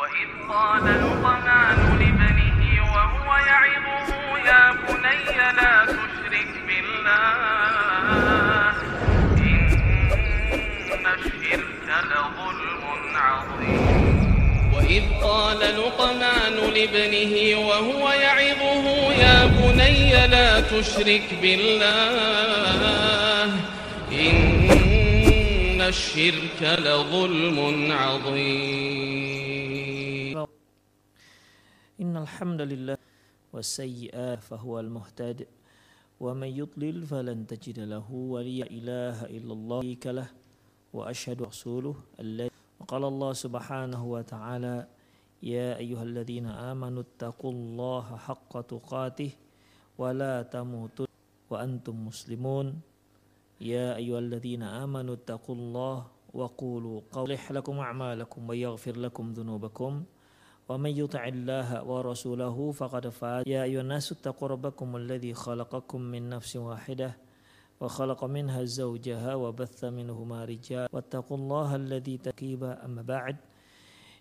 وإذ قال لقمان لابنه وهو يعظه يا بني لا تشرك بالله إن الشرك لظلم عظيم. وإذ قال لقمان لابنه وهو يعظه يا بني لا تشرك بالله إن الشرك لظلم عظيم. إن الحمد لله والسيئات فهو المهتد ومن يضلل فلن تجد له وليا. إله إلا الله له وأشهد رسوله الذي وقال الله سبحانه وتعالى يا أيها الذين آمنوا اتقوا الله حق تقاته ولا تموتن وأنتم مسلمون. يا أيها الذين آمنوا اتقوا الله وقولوا قولا يصلح لكم أعمالكم ويغفر لكم ذنوبكم. ومن يطع الله ورسوله فقد فاز. يا أيها الناس اتقوا ربكم الذي خلقكم من نفس واحدة وخلق منها زوجها وبث منهما رجال واتقوا الله الذي تكيب. أما بعد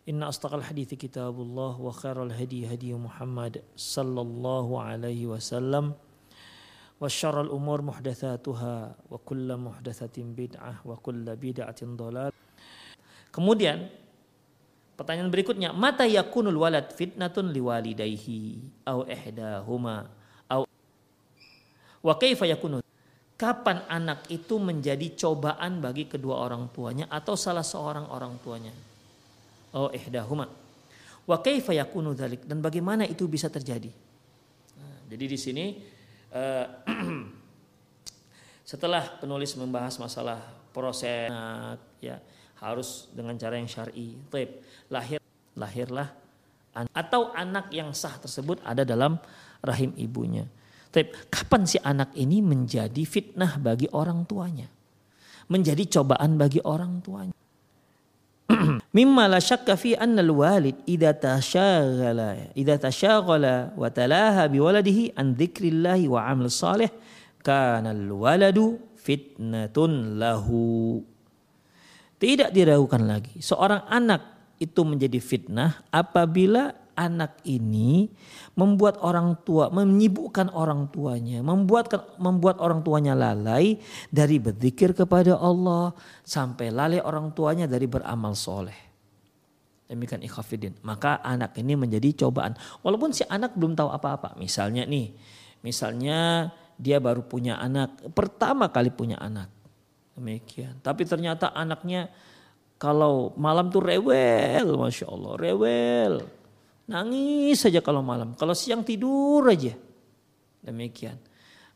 إن أصدق الحديث كتاب الله وخير الهدي هدي محمد صلى الله عليه وسلم وشر الأمور محدثاتها وكل محدثة بدعة وكل بدعة ضلال Kemudian pertanyaan berikutnya mata yakunul walad fitnatun liwalidayhi au ihdahuma au wa kaifa yakunu kapan anak itu menjadi cobaan bagi kedua orang tuanya atau salah seorang orang tuanya? Au ihdahuma. Wa kaifa yakunu dzalik dan bagaimana itu bisa terjadi? Nah, jadi di sini uh, setelah penulis membahas masalah proses ya harus dengan cara yang syar'i. Taib. Lahir lahirlah an atau anak yang sah tersebut ada dalam rahim ibunya. Taib. Kapan si anak ini menjadi fitnah bagi orang tuanya? Menjadi cobaan bagi orang tuanya. Mimma la syakka fi anna al-walid idza tashaghala idza tashaghala wa talaha bi waladihi an dzikrillah wa amal salih kana al-waladu fitnatun lahu. Tidak diragukan lagi seorang anak itu menjadi fitnah apabila anak ini membuat orang tua menyibukkan orang tuanya, membuat membuat orang tuanya lalai dari berzikir kepada Allah sampai lalai orang tuanya dari beramal soleh. Demikian ikhafidin. Maka anak ini menjadi cobaan. Walaupun si anak belum tahu apa-apa. Misalnya nih, misalnya dia baru punya anak, pertama kali punya anak. Demikian. Tapi ternyata anaknya kalau malam tuh rewel, masya Allah, rewel Nangis saja kalau malam. Kalau siang tidur aja. Demikian.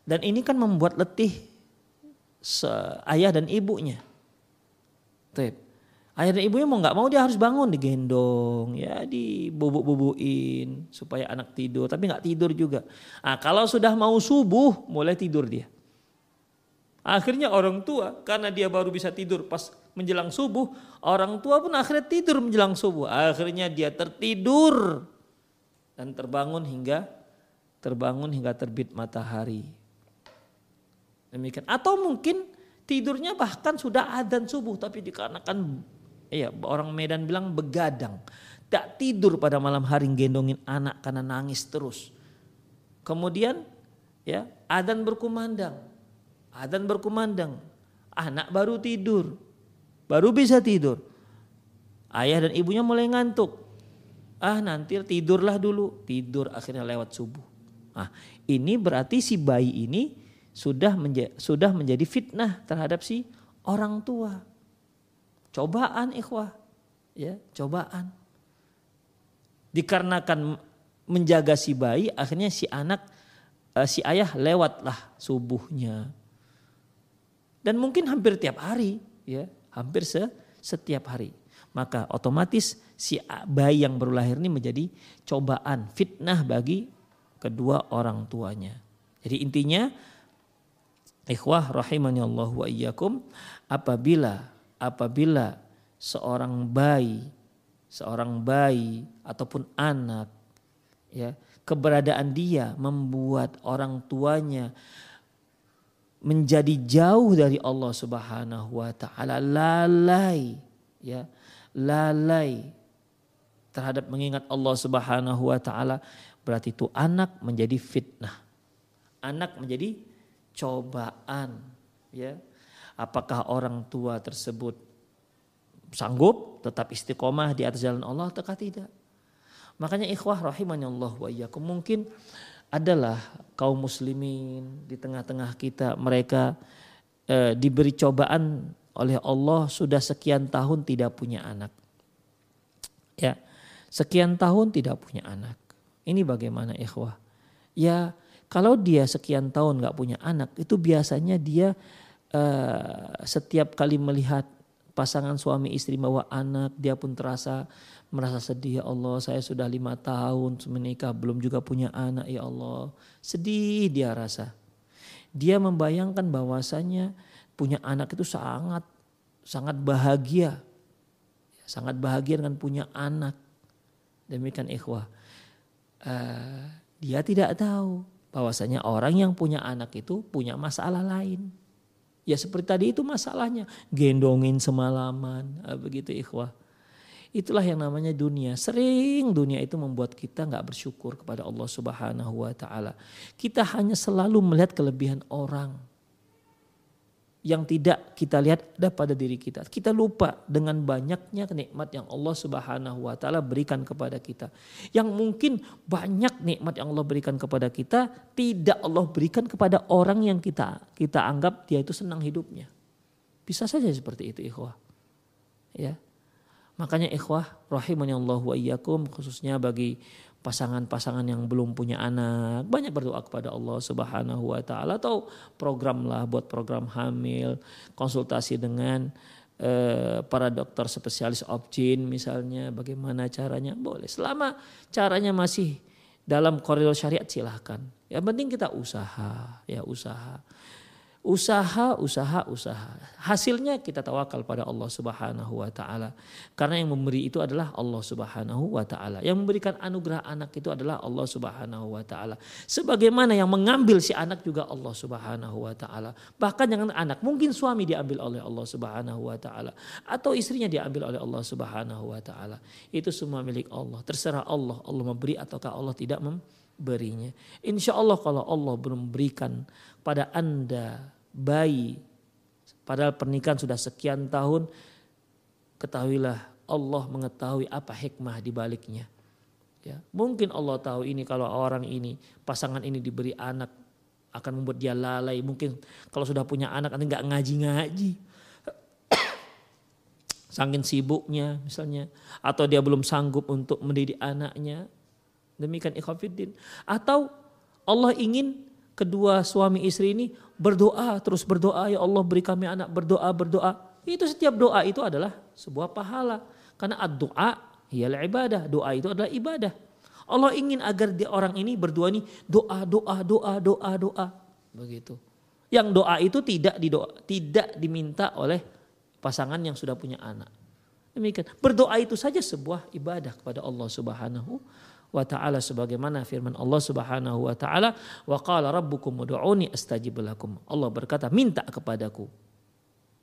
Dan ini kan membuat letih ayah dan ibunya. Tep. Ayah dan ibunya mau nggak mau dia harus bangun digendong, ya dibubuk-bubuin supaya anak tidur, tapi nggak tidur juga. Nah, kalau sudah mau subuh mulai tidur dia. Akhirnya orang tua karena dia baru bisa tidur pas menjelang subuh, orang tua pun akhirnya tidur menjelang subuh. Akhirnya dia tertidur dan terbangun hingga terbangun hingga terbit matahari. Demikian. Atau mungkin tidurnya bahkan sudah adzan subuh tapi dikarenakan ya orang Medan bilang begadang. Tak tidur pada malam hari gendongin anak karena nangis terus. Kemudian ya adzan berkumandang. Adzan berkumandang. Anak baru tidur baru bisa tidur. Ayah dan ibunya mulai ngantuk. Ah nanti tidurlah dulu, tidur akhirnya lewat subuh. Ah ini berarti si bayi ini sudah menja sudah menjadi fitnah terhadap si orang tua. Cobaan ikhwah, ya cobaan. Dikarenakan menjaga si bayi, akhirnya si anak, uh, si ayah lewatlah subuhnya. Dan mungkin hampir tiap hari, ya hampir se setiap hari. Maka otomatis si bayi yang baru lahir ini menjadi cobaan, fitnah bagi kedua orang tuanya. Jadi intinya ikhwah rahimani Allah wa iyyakum apabila apabila seorang bayi seorang bayi ataupun anak ya keberadaan dia membuat orang tuanya menjadi jauh dari Allah Subhanahu wa taala lalai ya lalai terhadap mengingat Allah Subhanahu wa taala, berarti itu anak menjadi fitnah. Anak menjadi cobaan, ya. Apakah orang tua tersebut sanggup tetap istiqomah di atas jalan Allah atau tidak? Makanya ikhwah rahimahnya Allah wa iyyakum mungkin adalah kaum muslimin di tengah-tengah kita mereka eh, diberi cobaan oleh Allah sudah sekian tahun tidak punya anak. Ya, sekian tahun tidak punya anak. Ini bagaimana ikhwah? Ya, kalau dia sekian tahun nggak punya anak, itu biasanya dia uh, setiap kali melihat pasangan suami istri bawa anak, dia pun terasa merasa sedih ya Allah saya sudah lima tahun menikah belum juga punya anak ya Allah. Sedih dia rasa. Dia membayangkan bahwasanya punya anak itu sangat sangat bahagia. Sangat bahagia dengan punya anak. Demikian ikhwah. Uh, dia tidak tahu bahwasanya orang yang punya anak itu punya masalah lain ya seperti tadi itu masalahnya gendongin semalaman uh, begitu ikhwah Itulah yang namanya dunia. Sering dunia itu membuat kita nggak bersyukur kepada Allah Subhanahu wa taala. Kita hanya selalu melihat kelebihan orang yang tidak kita lihat ada pada diri kita. Kita lupa dengan banyaknya nikmat yang Allah Subhanahu wa taala berikan kepada kita. Yang mungkin banyak nikmat yang Allah berikan kepada kita tidak Allah berikan kepada orang yang kita kita anggap dia itu senang hidupnya. Bisa saja seperti itu ikhwah. Ya. Makanya ikhwah rahimani Allah wa iyyakum khususnya bagi pasangan-pasangan yang belum punya anak banyak berdoa kepada Allah Subhanahu wa taala atau program lah buat program hamil, konsultasi dengan eh, para dokter spesialis obgyn misalnya bagaimana caranya? Boleh. Selama caranya masih dalam koridor syariat silahkan. Yang penting kita usaha ya usaha usaha, usaha, usaha. Hasilnya kita tawakal pada Allah Subhanahu wa taala. Karena yang memberi itu adalah Allah Subhanahu wa taala. Yang memberikan anugerah anak itu adalah Allah Subhanahu wa taala. Sebagaimana yang mengambil si anak juga Allah Subhanahu wa taala. Bahkan jangan anak, mungkin suami diambil oleh Allah Subhanahu wa taala atau istrinya diambil oleh Allah Subhanahu wa taala. Itu semua milik Allah. Terserah Allah, Allah memberi ataukah Allah tidak memberinya. Insya Allah kalau Allah belum berikan pada Anda bayi padahal pernikahan sudah sekian tahun ketahuilah Allah mengetahui apa hikmah di baliknya. Ya, mungkin Allah tahu ini kalau orang ini pasangan ini diberi anak akan membuat dia lalai. Mungkin kalau sudah punya anak nanti nggak ngaji-ngaji. Sangkin sibuknya misalnya atau dia belum sanggup untuk mendidik anaknya. Demikian ikhwafiddin. Atau Allah ingin kedua suami istri ini berdoa terus berdoa ya Allah beri kami anak. Berdoa berdoa. Itu setiap doa itu adalah sebuah pahala. Karena doa ialah ibadah. Doa itu adalah ibadah. Allah ingin agar dia orang ini berdoa ini doa doa doa doa doa. Begitu. Yang doa itu tidak didoa tidak diminta oleh pasangan yang sudah punya anak. Demikian. Berdoa itu saja sebuah ibadah kepada Allah Subhanahu wa taala sebagaimana firman Allah Subhanahu wa taala wa qala rabbukum ud'uni astajib lakum. Allah berkata minta kepadaku.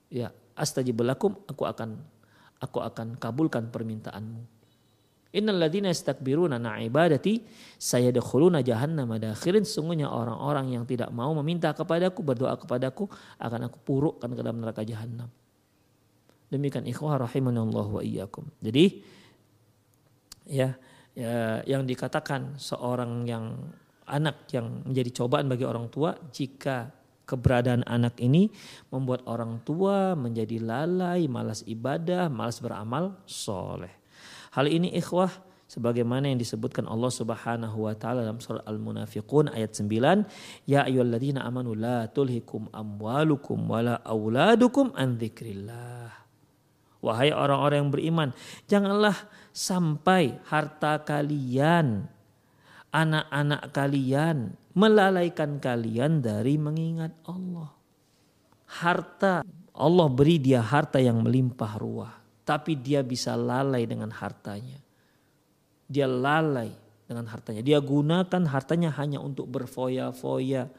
Ya, astajib lakum aku akan aku akan kabulkan permintaanmu. Innal ladzina yastakbiruna an ibadati sayadkhuluna jahannama dakhirin sungguhnya orang-orang yang tidak mau meminta kepadaku berdoa kepadaku akan aku purukkan ke dalam neraka jahanam. Demikian ikhwah rahimanallahu wa iyyakum. Jadi ya ya, yang dikatakan seorang yang anak yang menjadi cobaan bagi orang tua jika keberadaan anak ini membuat orang tua menjadi lalai, malas ibadah, malas beramal soleh. Hal ini ikhwah sebagaimana yang disebutkan Allah Subhanahu wa taala dalam surah Al-Munafiqun ayat 9, ya ayyuhalladzina amanu la tulhikum amwalukum wala auladukum an dzikrillah. Wahai orang-orang yang beriman, janganlah sampai harta kalian, anak-anak kalian melalaikan kalian dari mengingat Allah. Harta Allah beri dia harta yang melimpah ruah, tapi dia bisa lalai dengan hartanya. Dia lalai dengan hartanya. Dia gunakan hartanya hanya untuk berfoya-foya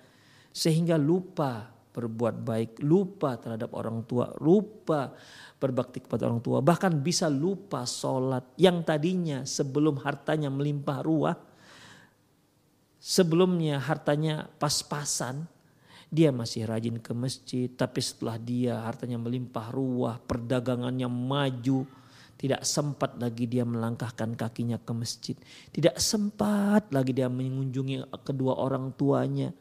sehingga lupa berbuat baik, lupa terhadap orang tua, lupa berbakti kepada orang tua, bahkan bisa lupa sholat. Yang tadinya sebelum hartanya melimpah ruah, sebelumnya hartanya pas-pasan, dia masih rajin ke masjid, tapi setelah dia hartanya melimpah ruah, perdagangannya maju, tidak sempat lagi dia melangkahkan kakinya ke masjid, tidak sempat lagi dia mengunjungi kedua orang tuanya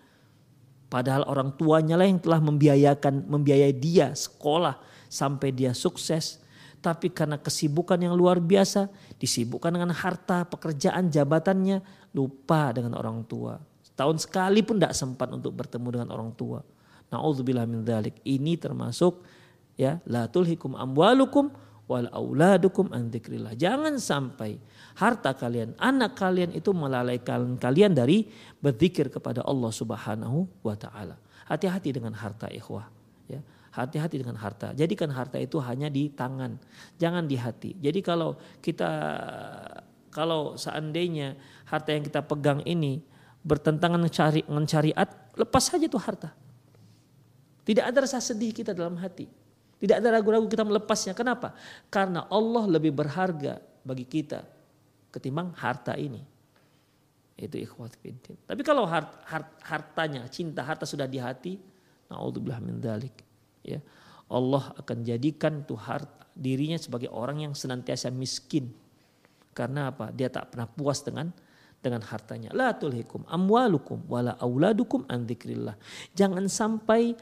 Padahal orang tuanya lah yang telah membiayakan, membiayai dia sekolah sampai dia sukses. Tapi karena kesibukan yang luar biasa, disibukkan dengan harta, pekerjaan, jabatannya, lupa dengan orang tua. Tahun sekali pun tidak sempat untuk bertemu dengan orang tua. Nauzubillah min dzalik. Ini termasuk ya la tulhikum amwalukum wal auladukum an. Jangan sampai harta kalian, anak kalian itu melalaikan kalian dari berzikir kepada Allah Subhanahu wa taala. Hati-hati dengan harta ikhwah, ya. Hati-hati dengan harta. Jadikan harta itu hanya di tangan, jangan di hati. Jadi kalau kita kalau seandainya harta yang kita pegang ini bertentangan dengan syariat, lepas saja tuh harta. Tidak ada rasa sedih kita dalam hati. Tidak ada ragu-ragu kita melepasnya. Kenapa? Karena Allah lebih berharga bagi kita ketimbang harta ini. Itu ikhwat fiddin. Tapi kalau hart, hart, hartanya, cinta harta sudah di hati, naudzubillah min dzalik. Ya. Allah akan jadikan tuh harta dirinya sebagai orang yang senantiasa miskin. Karena apa? Dia tak pernah puas dengan dengan hartanya. La tulhikum amwalukum wala auladukum an Jangan sampai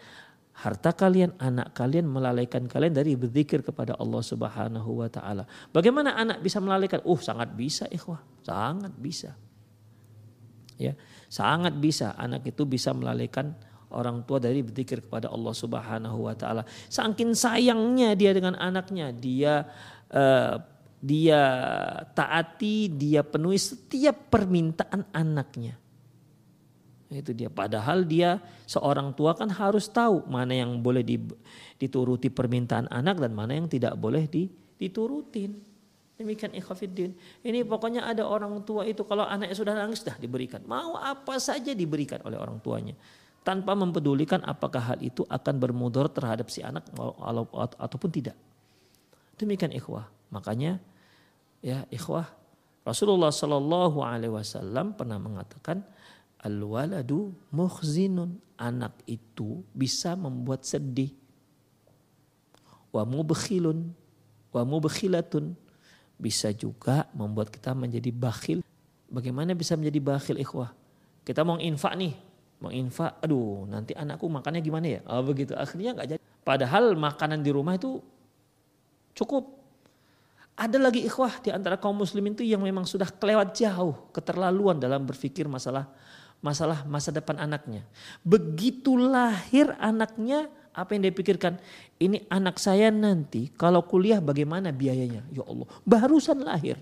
harta kalian, anak kalian melalaikan kalian dari berzikir kepada Allah Subhanahu wa taala. Bagaimana anak bisa melalaikan? Uh, sangat bisa ikhwah, sangat bisa. Ya, sangat bisa anak itu bisa melalaikan orang tua dari berzikir kepada Allah Subhanahu wa taala. Saking sayangnya dia dengan anaknya, dia uh, dia taati, dia penuhi setiap permintaan anaknya. Itu dia. Padahal dia seorang tua kan harus tahu mana yang boleh dituruti permintaan anak dan mana yang tidak boleh diturutin. Demikian ikhwafiddin. Ini pokoknya ada orang tua itu kalau anaknya sudah nangis dah diberikan. Mau apa saja diberikan oleh orang tuanya. Tanpa mempedulikan apakah hal itu akan bermudor terhadap si anak ataupun tidak. Demikian ikhwah. Makanya ya ikhwah Rasulullah Shallallahu Alaihi Wasallam pernah mengatakan Al-waladu muhzinun. Anak itu bisa membuat sedih. Wa mubkhilun. Wa mubkhilatun. Bisa juga membuat kita menjadi bakhil. Bagaimana bisa menjadi bakhil ikhwah? Kita mau infak nih. Mau infak, aduh nanti anakku makannya gimana ya? Oh, begitu. Akhirnya nggak jadi. Padahal makanan di rumah itu cukup. Ada lagi ikhwah di antara kaum muslimin itu yang memang sudah kelewat jauh keterlaluan dalam berpikir masalah masalah masa depan anaknya. Begitu lahir anaknya, apa yang dia pikirkan? Ini anak saya nanti kalau kuliah bagaimana biayanya? Ya Allah, barusan lahir.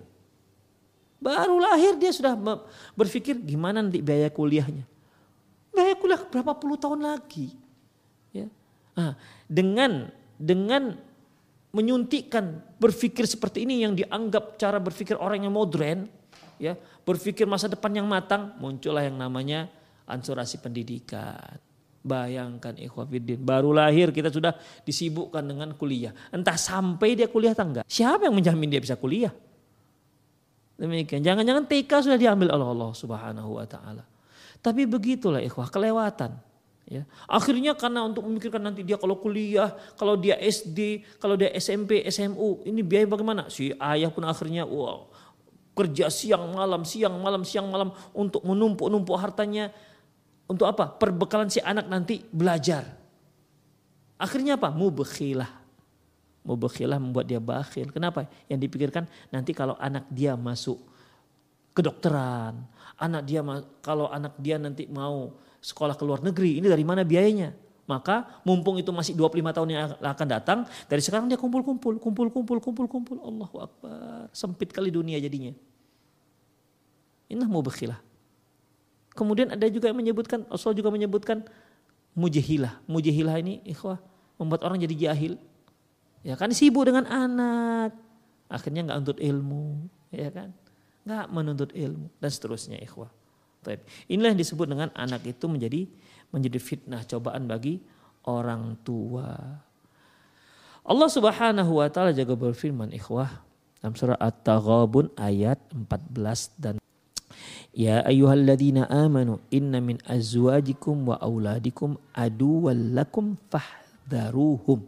Baru lahir dia sudah berpikir gimana nanti biaya kuliahnya. Biaya kuliah berapa puluh tahun lagi. Ya. Nah, dengan dengan menyuntikkan berpikir seperti ini yang dianggap cara berpikir orang yang modern, ya berpikir masa depan yang matang, muncullah yang namanya ansurasi pendidikan. Bayangkan ikhwafiddin, baru lahir kita sudah disibukkan dengan kuliah. Entah sampai dia kuliah atau enggak. Siapa yang menjamin dia bisa kuliah? Demikian. Jangan-jangan TK sudah diambil oleh Allah Subhanahu wa taala. Tapi begitulah ikhwah, kelewatan. Ya. Akhirnya karena untuk memikirkan nanti dia kalau kuliah, kalau dia SD, kalau dia SMP, SMU, ini biaya bagaimana? Si ayah pun akhirnya wow, kerja siang malam, siang malam, siang malam untuk menumpuk-numpuk hartanya. Untuk apa? Perbekalan si anak nanti belajar. Akhirnya apa? Mubekhilah. Mubekhilah membuat dia bakhil. Kenapa? Yang dipikirkan nanti kalau anak dia masuk kedokteran, anak dia kalau anak dia nanti mau sekolah ke luar negeri, ini dari mana biayanya? Maka mumpung itu masih 25 tahun yang akan datang, dari sekarang dia kumpul-kumpul, kumpul-kumpul, kumpul-kumpul. Allahu Akbar. Sempit kali dunia jadinya. Inah mau berkilah. Kemudian ada juga yang menyebutkan, Rasul juga menyebutkan mujahilah. Mujahilah ini ikhwah membuat orang jadi jahil. Ya kan sibuk dengan anak. Akhirnya nggak menuntut ilmu. Ya kan. Nggak menuntut ilmu. Dan seterusnya ikhwah. Inilah yang disebut dengan anak itu menjadi menjadi fitnah cobaan bagi orang tua. Allah Subhanahu wa taala juga berfirman ikhwah dalam surah At-Taghabun ayat 14 dan Ya ayyuhalladzina amanu inna min azwajikum wa auladikum aduwwal lakum fahdharuhum.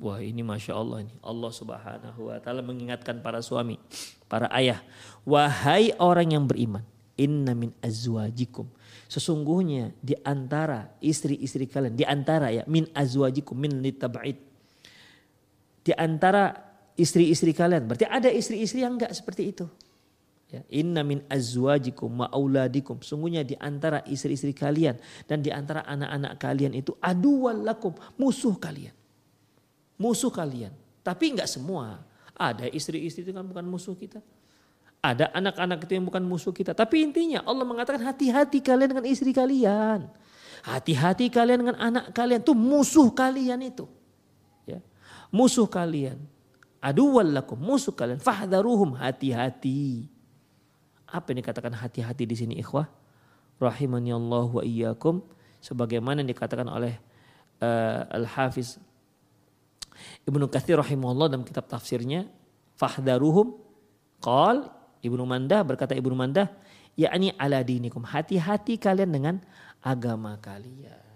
Wah ini Masya Allah ini. Allah subhanahu wa ta'ala mengingatkan para suami, para ayah. Wahai orang yang beriman. Inna min azwajikum. Sesungguhnya di antara istri-istri kalian. Di antara ya min azwajikum min litab'id. Di antara istri-istri kalian. Berarti ada istri-istri yang enggak seperti itu. Ya, inna min azwajikum wa auladikum. Sungguhnya di antara istri-istri kalian dan di antara anak-anak kalian itu aduwal lakum, musuh kalian. Musuh kalian. Tapi enggak semua. Ada istri-istri itu kan bukan musuh kita. Ada anak-anak itu yang bukan musuh kita. Tapi intinya Allah mengatakan hati-hati kalian dengan istri kalian. Hati-hati kalian dengan anak kalian. Itu musuh kalian itu. Ya. Musuh kalian. Aduwal lakum, musuh kalian. Fahdaruhum, hati-hati. Apa yang dikatakan hati-hati di sini ikhwah? Rahimani Allah wa iyyakum sebagaimana yang dikatakan oleh uh, Al-Hafiz Ibnu Katsir rahimahullah dalam kitab tafsirnya fahdaruhum qal Ibnu Mandah berkata Ibnu Mandah yakni ala dinikum hati-hati kalian dengan agama kalian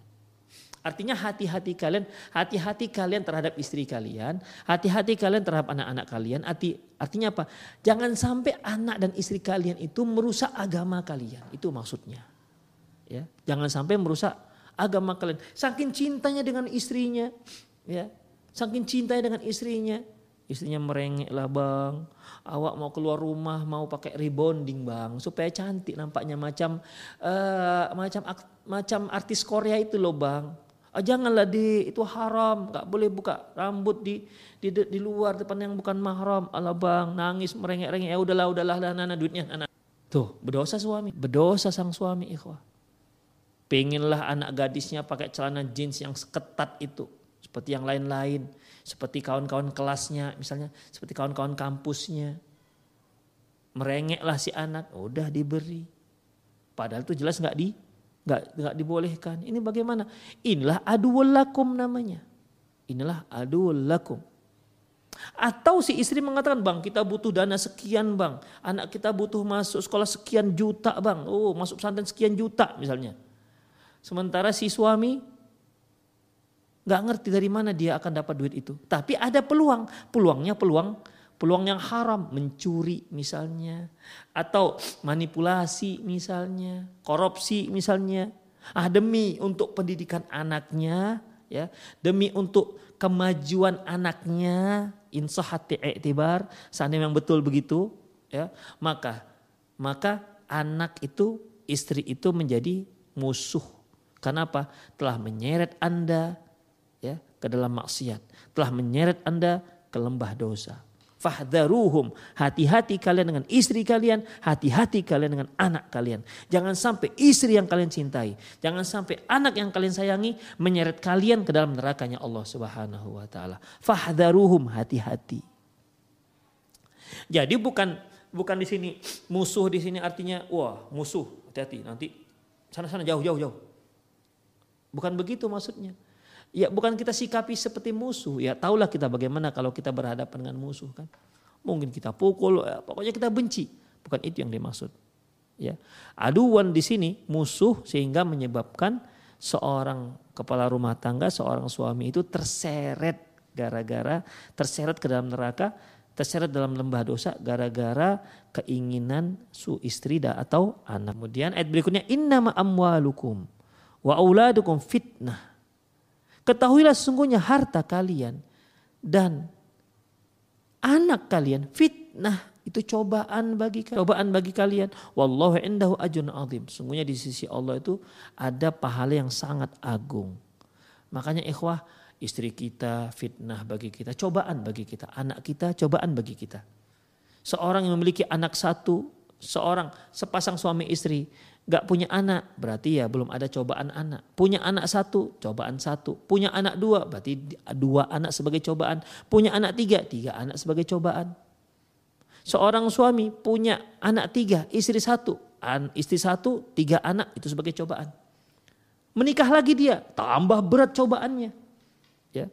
Artinya hati-hati kalian, hati-hati kalian terhadap istri kalian, hati-hati kalian terhadap anak-anak kalian. Arti, artinya apa? Jangan sampai anak dan istri kalian itu merusak agama kalian. Itu maksudnya. Ya, jangan sampai merusak agama kalian. Saking cintanya dengan istrinya, ya, saking cintanya dengan istrinya, istrinya merengek lah bang. Awak mau keluar rumah mau pakai rebonding bang supaya cantik nampaknya macam uh, macam macam artis Korea itu loh bang Ah, janganlah di itu haram, nggak boleh buka rambut di di di luar depan yang bukan mahram. Ala bang nangis merengek-rengek ya udahlah udahlah lah nana duitnya anak. Tuh berdosa suami, berdosa sang suami ikhwah. Pengenlah anak gadisnya pakai celana jeans yang ketat itu seperti yang lain-lain, seperti kawan-kawan kelasnya misalnya, seperti kawan-kawan kampusnya. Merengeklah si anak, udah diberi. Padahal itu jelas nggak di nggak nggak dibolehkan. Ini bagaimana? Inilah aduul lakum namanya. Inilah aduul lakum. Atau si istri mengatakan, bang kita butuh dana sekian bang. Anak kita butuh masuk sekolah sekian juta bang. Oh masuk pesantren sekian juta misalnya. Sementara si suami nggak ngerti dari mana dia akan dapat duit itu. Tapi ada peluang. Peluangnya peluang peluang yang haram, mencuri misalnya, atau manipulasi misalnya, korupsi misalnya. Ah demi untuk pendidikan anaknya, ya, demi untuk kemajuan anaknya, insahati i'tibar, seandainya yang betul begitu, ya, maka maka anak itu, istri itu menjadi musuh. Kenapa? Telah menyeret Anda ke dalam maksiat, telah menyeret Anda ke lembah dosa. Fahdharuhum. Hati-hati kalian dengan istri kalian, hati-hati kalian dengan anak kalian. Jangan sampai istri yang kalian cintai, jangan sampai anak yang kalian sayangi menyeret kalian ke dalam nerakanya Allah Subhanahu wa taala. Fahdharuhum, hati-hati. Jadi bukan bukan di sini musuh di sini artinya wah musuh hati-hati nanti sana-sana jauh-jauh jauh. Bukan begitu maksudnya. Ya bukan kita sikapi seperti musuh. Ya tahulah kita bagaimana kalau kita berhadapan dengan musuh kan. Mungkin kita pukul, ya, pokoknya kita benci. Bukan itu yang dimaksud. Ya, aduan di sini musuh sehingga menyebabkan seorang kepala rumah tangga, seorang suami itu terseret gara-gara terseret ke dalam neraka, terseret dalam lembah dosa gara-gara keinginan su istri atau anak. Kemudian ayat berikutnya innama amwalukum wa auladukum fitnah Ketahuilah sesungguhnya harta kalian dan anak kalian fitnah itu cobaan bagi cobaan bagi kalian. Wallahu indahu ajrun azim. Sungguhnya di sisi Allah itu ada pahala yang sangat agung. Makanya ikhwah istri kita fitnah bagi kita, cobaan bagi kita, anak kita cobaan bagi kita. Seorang yang memiliki anak satu, seorang sepasang suami istri Gak punya anak berarti ya belum ada cobaan anak. Punya anak satu, cobaan satu. Punya anak dua berarti dua anak sebagai cobaan. Punya anak tiga, tiga anak sebagai cobaan. Seorang suami punya anak tiga, istri satu. Istri satu, tiga anak itu sebagai cobaan. Menikah lagi dia, tambah berat cobaannya. Ya.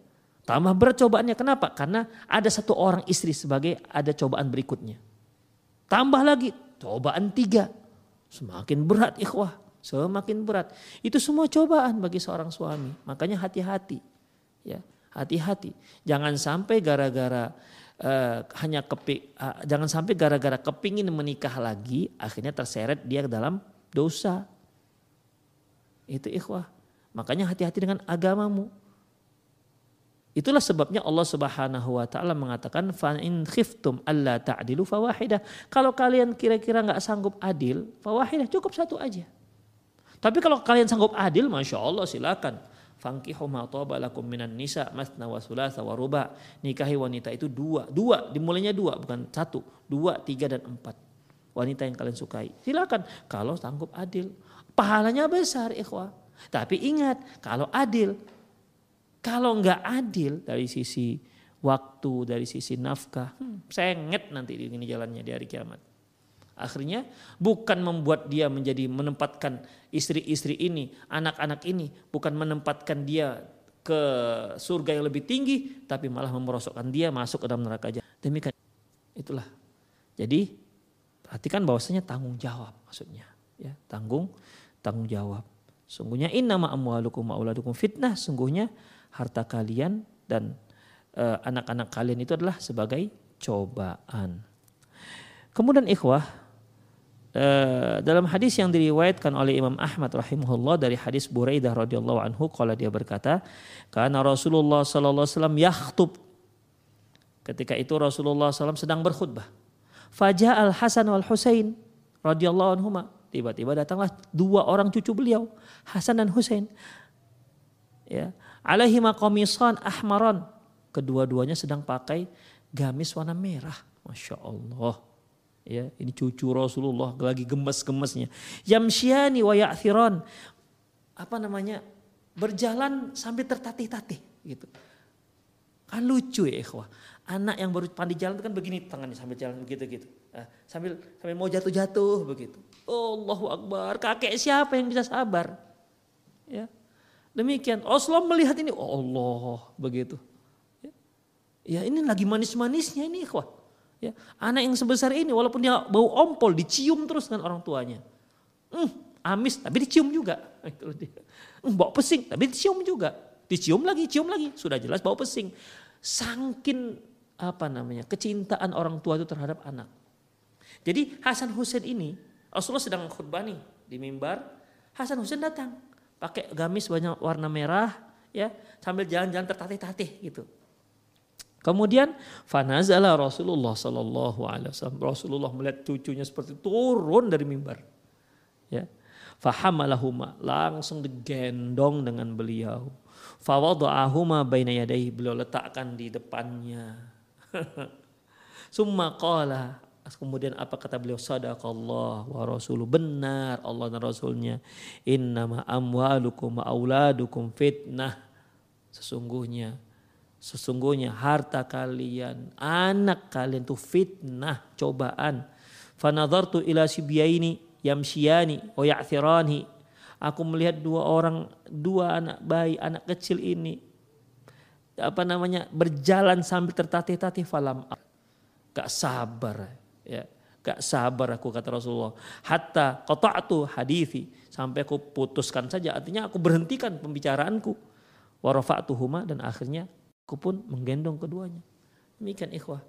Tambah berat cobaannya. Kenapa? Karena ada satu orang istri sebagai ada cobaan berikutnya. Tambah lagi, cobaan tiga. Semakin berat ikhwah. Semakin berat. Itu semua cobaan bagi seorang suami. Makanya hati-hati. Ya, hati-hati. Jangan sampai gara-gara uh, hanya kepi, uh, jangan sampai gara-gara kepingin menikah lagi, akhirnya terseret dia ke dalam dosa. Itu ikhwah. Makanya hati-hati dengan agamamu. Itulah sebabnya Allah Subhanahu wa taala mengatakan fa in khiftum alla ta'dilu fawahidah. Kalau kalian kira-kira nggak sanggup adil, fawahidah cukup satu aja. Tapi kalau kalian sanggup adil, masya Allah silakan. Fankihu ma lakum minan nisa masna wa sulasa wa ruba. Nikahi wanita itu dua, dua dimulainya dua bukan satu, dua, tiga dan empat. Wanita yang kalian sukai. Silakan kalau sanggup adil. Pahalanya besar ikhwah. Tapi ingat kalau adil kalau nggak adil dari sisi waktu, dari sisi nafkah, hmm, sengit nanti di ini jalannya di hari kiamat. Akhirnya bukan membuat dia menjadi menempatkan istri-istri ini, anak-anak ini, bukan menempatkan dia ke surga yang lebih tinggi, tapi malah memerosokkan dia masuk ke dalam neraka aja. Demikian itulah. Jadi perhatikan bahwasanya tanggung jawab maksudnya, ya tanggung tanggung jawab. Sungguhnya inna amwalukum auladukum fitnah. Sungguhnya harta kalian dan eh, anak-anak uh, kalian itu adalah sebagai cobaan. Kemudian ikhwah uh, dalam hadis yang diriwayatkan oleh Imam Ahmad rahimahullah dari hadis Buraidah radhiyallahu anhu kalau dia berkata karena Rasulullah sallallahu alaihi wasallam ketika itu Rasulullah SAW sedang berkhutbah. Fajah al Hasan wal Husain radhiyallahu anhuma tiba-tiba datanglah dua orang cucu beliau Hasan dan Husain. Ya, alaihi maqamisan ahmaran. Kedua-duanya sedang pakai gamis warna merah. Masya Allah. Ya, ini cucu Rasulullah lagi gemes-gemesnya. Yamsyiani wa ya'thiran. Apa namanya? Berjalan sambil tertatih-tatih gitu. Kan lucu ya ikhwah. Anak yang baru pandai jalan itu kan begini tangannya sambil jalan begitu gitu. Nah, sambil sambil mau jatuh-jatuh begitu. Allahu Akbar. Kakek siapa yang bisa sabar? Ya. Demikian. Rasulullah melihat ini, oh Allah begitu. Ya, ya ini lagi manis-manisnya ini ikhwah. Ya, anak yang sebesar ini walaupun dia bau ompol dicium terus dengan orang tuanya. Hmm, amis tapi dicium juga. Hmm, bau pesing tapi dicium juga. Dicium lagi, cium lagi. Sudah jelas bau pesing. Sangkin apa namanya kecintaan orang tua itu terhadap anak. Jadi Hasan Husain ini Rasulullah sedang khutbah nih di mimbar. Hasan Husain datang pakai gamis banyak warna merah ya sambil jalan-jalan tertatih-tatih gitu. Kemudian fanazala Rasulullah sallallahu alaihi wasallam. Rasulullah melihat cucunya seperti turun dari mimbar. Ya. Fahamalahuma langsung digendong dengan beliau. Fawada'ahuma baina yadayhi beliau letakkan di depannya. Summa qala Kemudian apa kata beliau? Sadaqallah wa rasuluh. Benar Allah dan Rasulnya. Innama amwalukum wa auladukum fitnah. Sesungguhnya. Sesungguhnya harta kalian, anak kalian itu fitnah, cobaan. Fanadhartu ila sibyaini yamsiyani wa ya'thirani. Aku melihat dua orang, dua anak bayi, anak kecil ini. Apa namanya, berjalan sambil tertatih-tatih falam. Gak sabar gak sabar aku kata Rasulullah. Hatta qata'tu hadithi sampai aku putuskan saja artinya aku berhentikan pembicaraanku. Warafa'tuhuma dan akhirnya aku pun menggendong keduanya. Demikian ikhwah.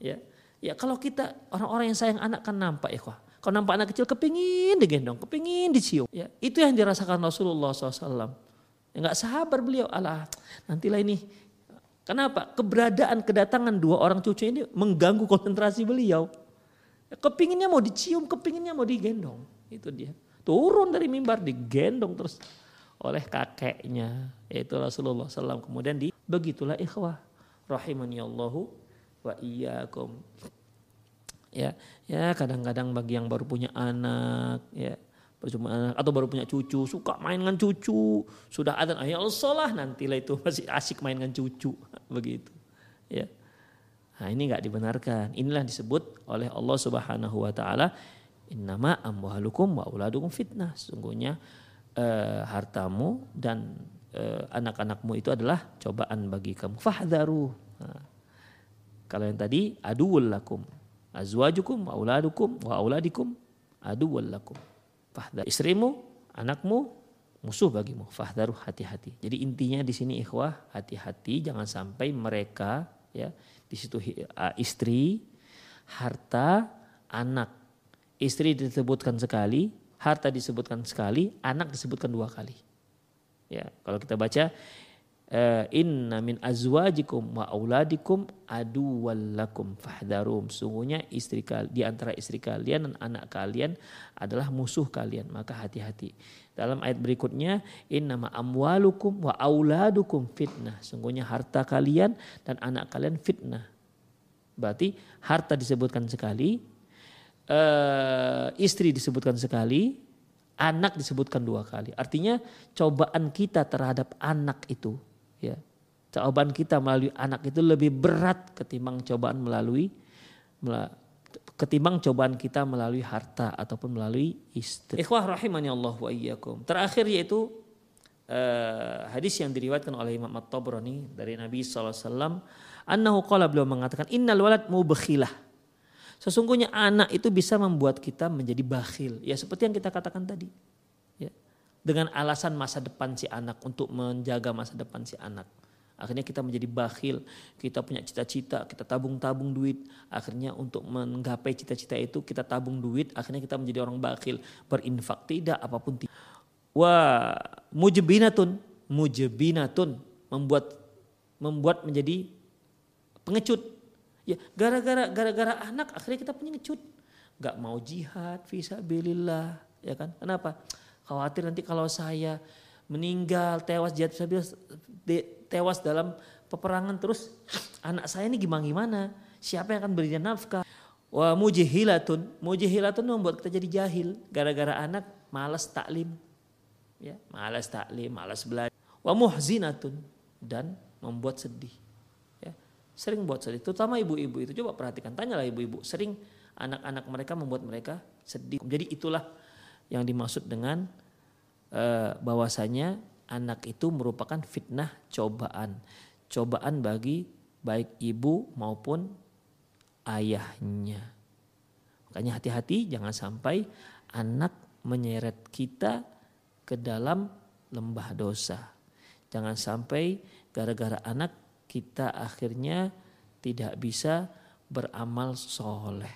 Ya. Ya kalau kita orang-orang yang sayang anak kan nampak ikhwah. Kalau nampak anak kecil kepingin digendong, kepingin dicium. Ya, itu yang dirasakan Rasulullah SAW. Ya, gak sabar beliau. Allah nantilah ini Kenapa? Keberadaan kedatangan dua orang cucu ini mengganggu konsentrasi beliau. Kepinginnya mau dicium, kepinginnya mau digendong. Itu dia. Turun dari mimbar digendong terus oleh kakeknya yaitu Rasulullah SAW. Kemudian di begitulah ikhwah rahimani Allahu wa iyyakum. Ya, ya kadang-kadang bagi yang baru punya anak ya percuma anak atau baru punya cucu suka main dengan cucu sudah ada ya Allah lah itu masih asik main dengan cucu begitu ya Nah ini nggak dibenarkan. Inilah disebut oleh Allah Subhanahu Wa Taala Innama amwalukum wa uladukum fitnah. Sungguhnya eh, hartamu dan eh, anak-anakmu itu adalah cobaan bagi kamu. Fahdharu. Nah, kalau yang tadi aduwul lakum. Azwajukum wa auladukum wa auladikum aduwul lakum. Fahdhar. Istrimu, anakmu musuh bagimu. Fahdharu hati-hati. Jadi intinya di sini ikhwah hati-hati jangan sampai mereka ya di situ istri, harta, anak. Istri disebutkan sekali, harta disebutkan sekali, anak disebutkan dua kali. Ya, kalau kita baca inna min azwajikum wa auladikum aduwallakum fahdharum. Sungguhnya istri kalian di antara istri kalian dan anak kalian adalah musuh kalian, maka hati-hati. Dalam ayat berikutnya, innama amwalukum wa auladukum fitnah. Sungguhnya harta kalian dan anak kalian fitnah. Berarti harta disebutkan sekali, uh, istri disebutkan sekali, anak disebutkan dua kali. Artinya cobaan kita terhadap anak itu, ya, cobaan kita melalui anak itu lebih berat ketimbang cobaan melalui ketimbang cobaan kita melalui harta ataupun melalui istri. Ikhwah rahimani Allah wa iyyakum. Terakhir yaitu uh, hadis yang diriwayatkan oleh Imam At-Tabrani dari Nabi SAW. Annahu qala beliau mengatakan innal walad mubkhilah. Sesungguhnya anak itu bisa membuat kita menjadi bakhil. Ya seperti yang kita katakan tadi. Dengan alasan masa depan si anak untuk menjaga masa depan si anak. Akhirnya kita menjadi bakhil, kita punya cita-cita, kita tabung-tabung duit. Akhirnya untuk menggapai cita-cita itu kita tabung duit, akhirnya kita menjadi orang bakhil. Berinfak tidak, apa pun tidak. Wah, mujibinatun, mujibinatun membuat membuat menjadi pengecut. Ya, gara-gara gara-gara anak akhirnya kita pengecut. Gak mau jihad visabilillah, ya kan? Kenapa? Khawatir nanti kalau saya meninggal, tewas jihad visabilillah tewas dalam peperangan terus anak saya ini gimana gimana siapa yang akan beri dia nafkah? Wa mujihilatun mujihilatun membuat kita jadi jahil. Gara-gara anak malas taklim. Ya malas taklim malas belajar. Wa muhzinatun dan membuat sedih. Ya sering buat sedih. Terutama ibu-ibu itu. Coba perhatikan tanyalah ibu-ibu. Sering anak-anak mereka membuat mereka sedih. Jadi itulah yang dimaksud dengan uh, bahwasanya anak itu merupakan fitnah cobaan. Cobaan bagi baik ibu maupun ayahnya. Makanya hati-hati jangan sampai anak menyeret kita ke dalam lembah dosa. Jangan sampai gara-gara anak kita akhirnya tidak bisa beramal soleh.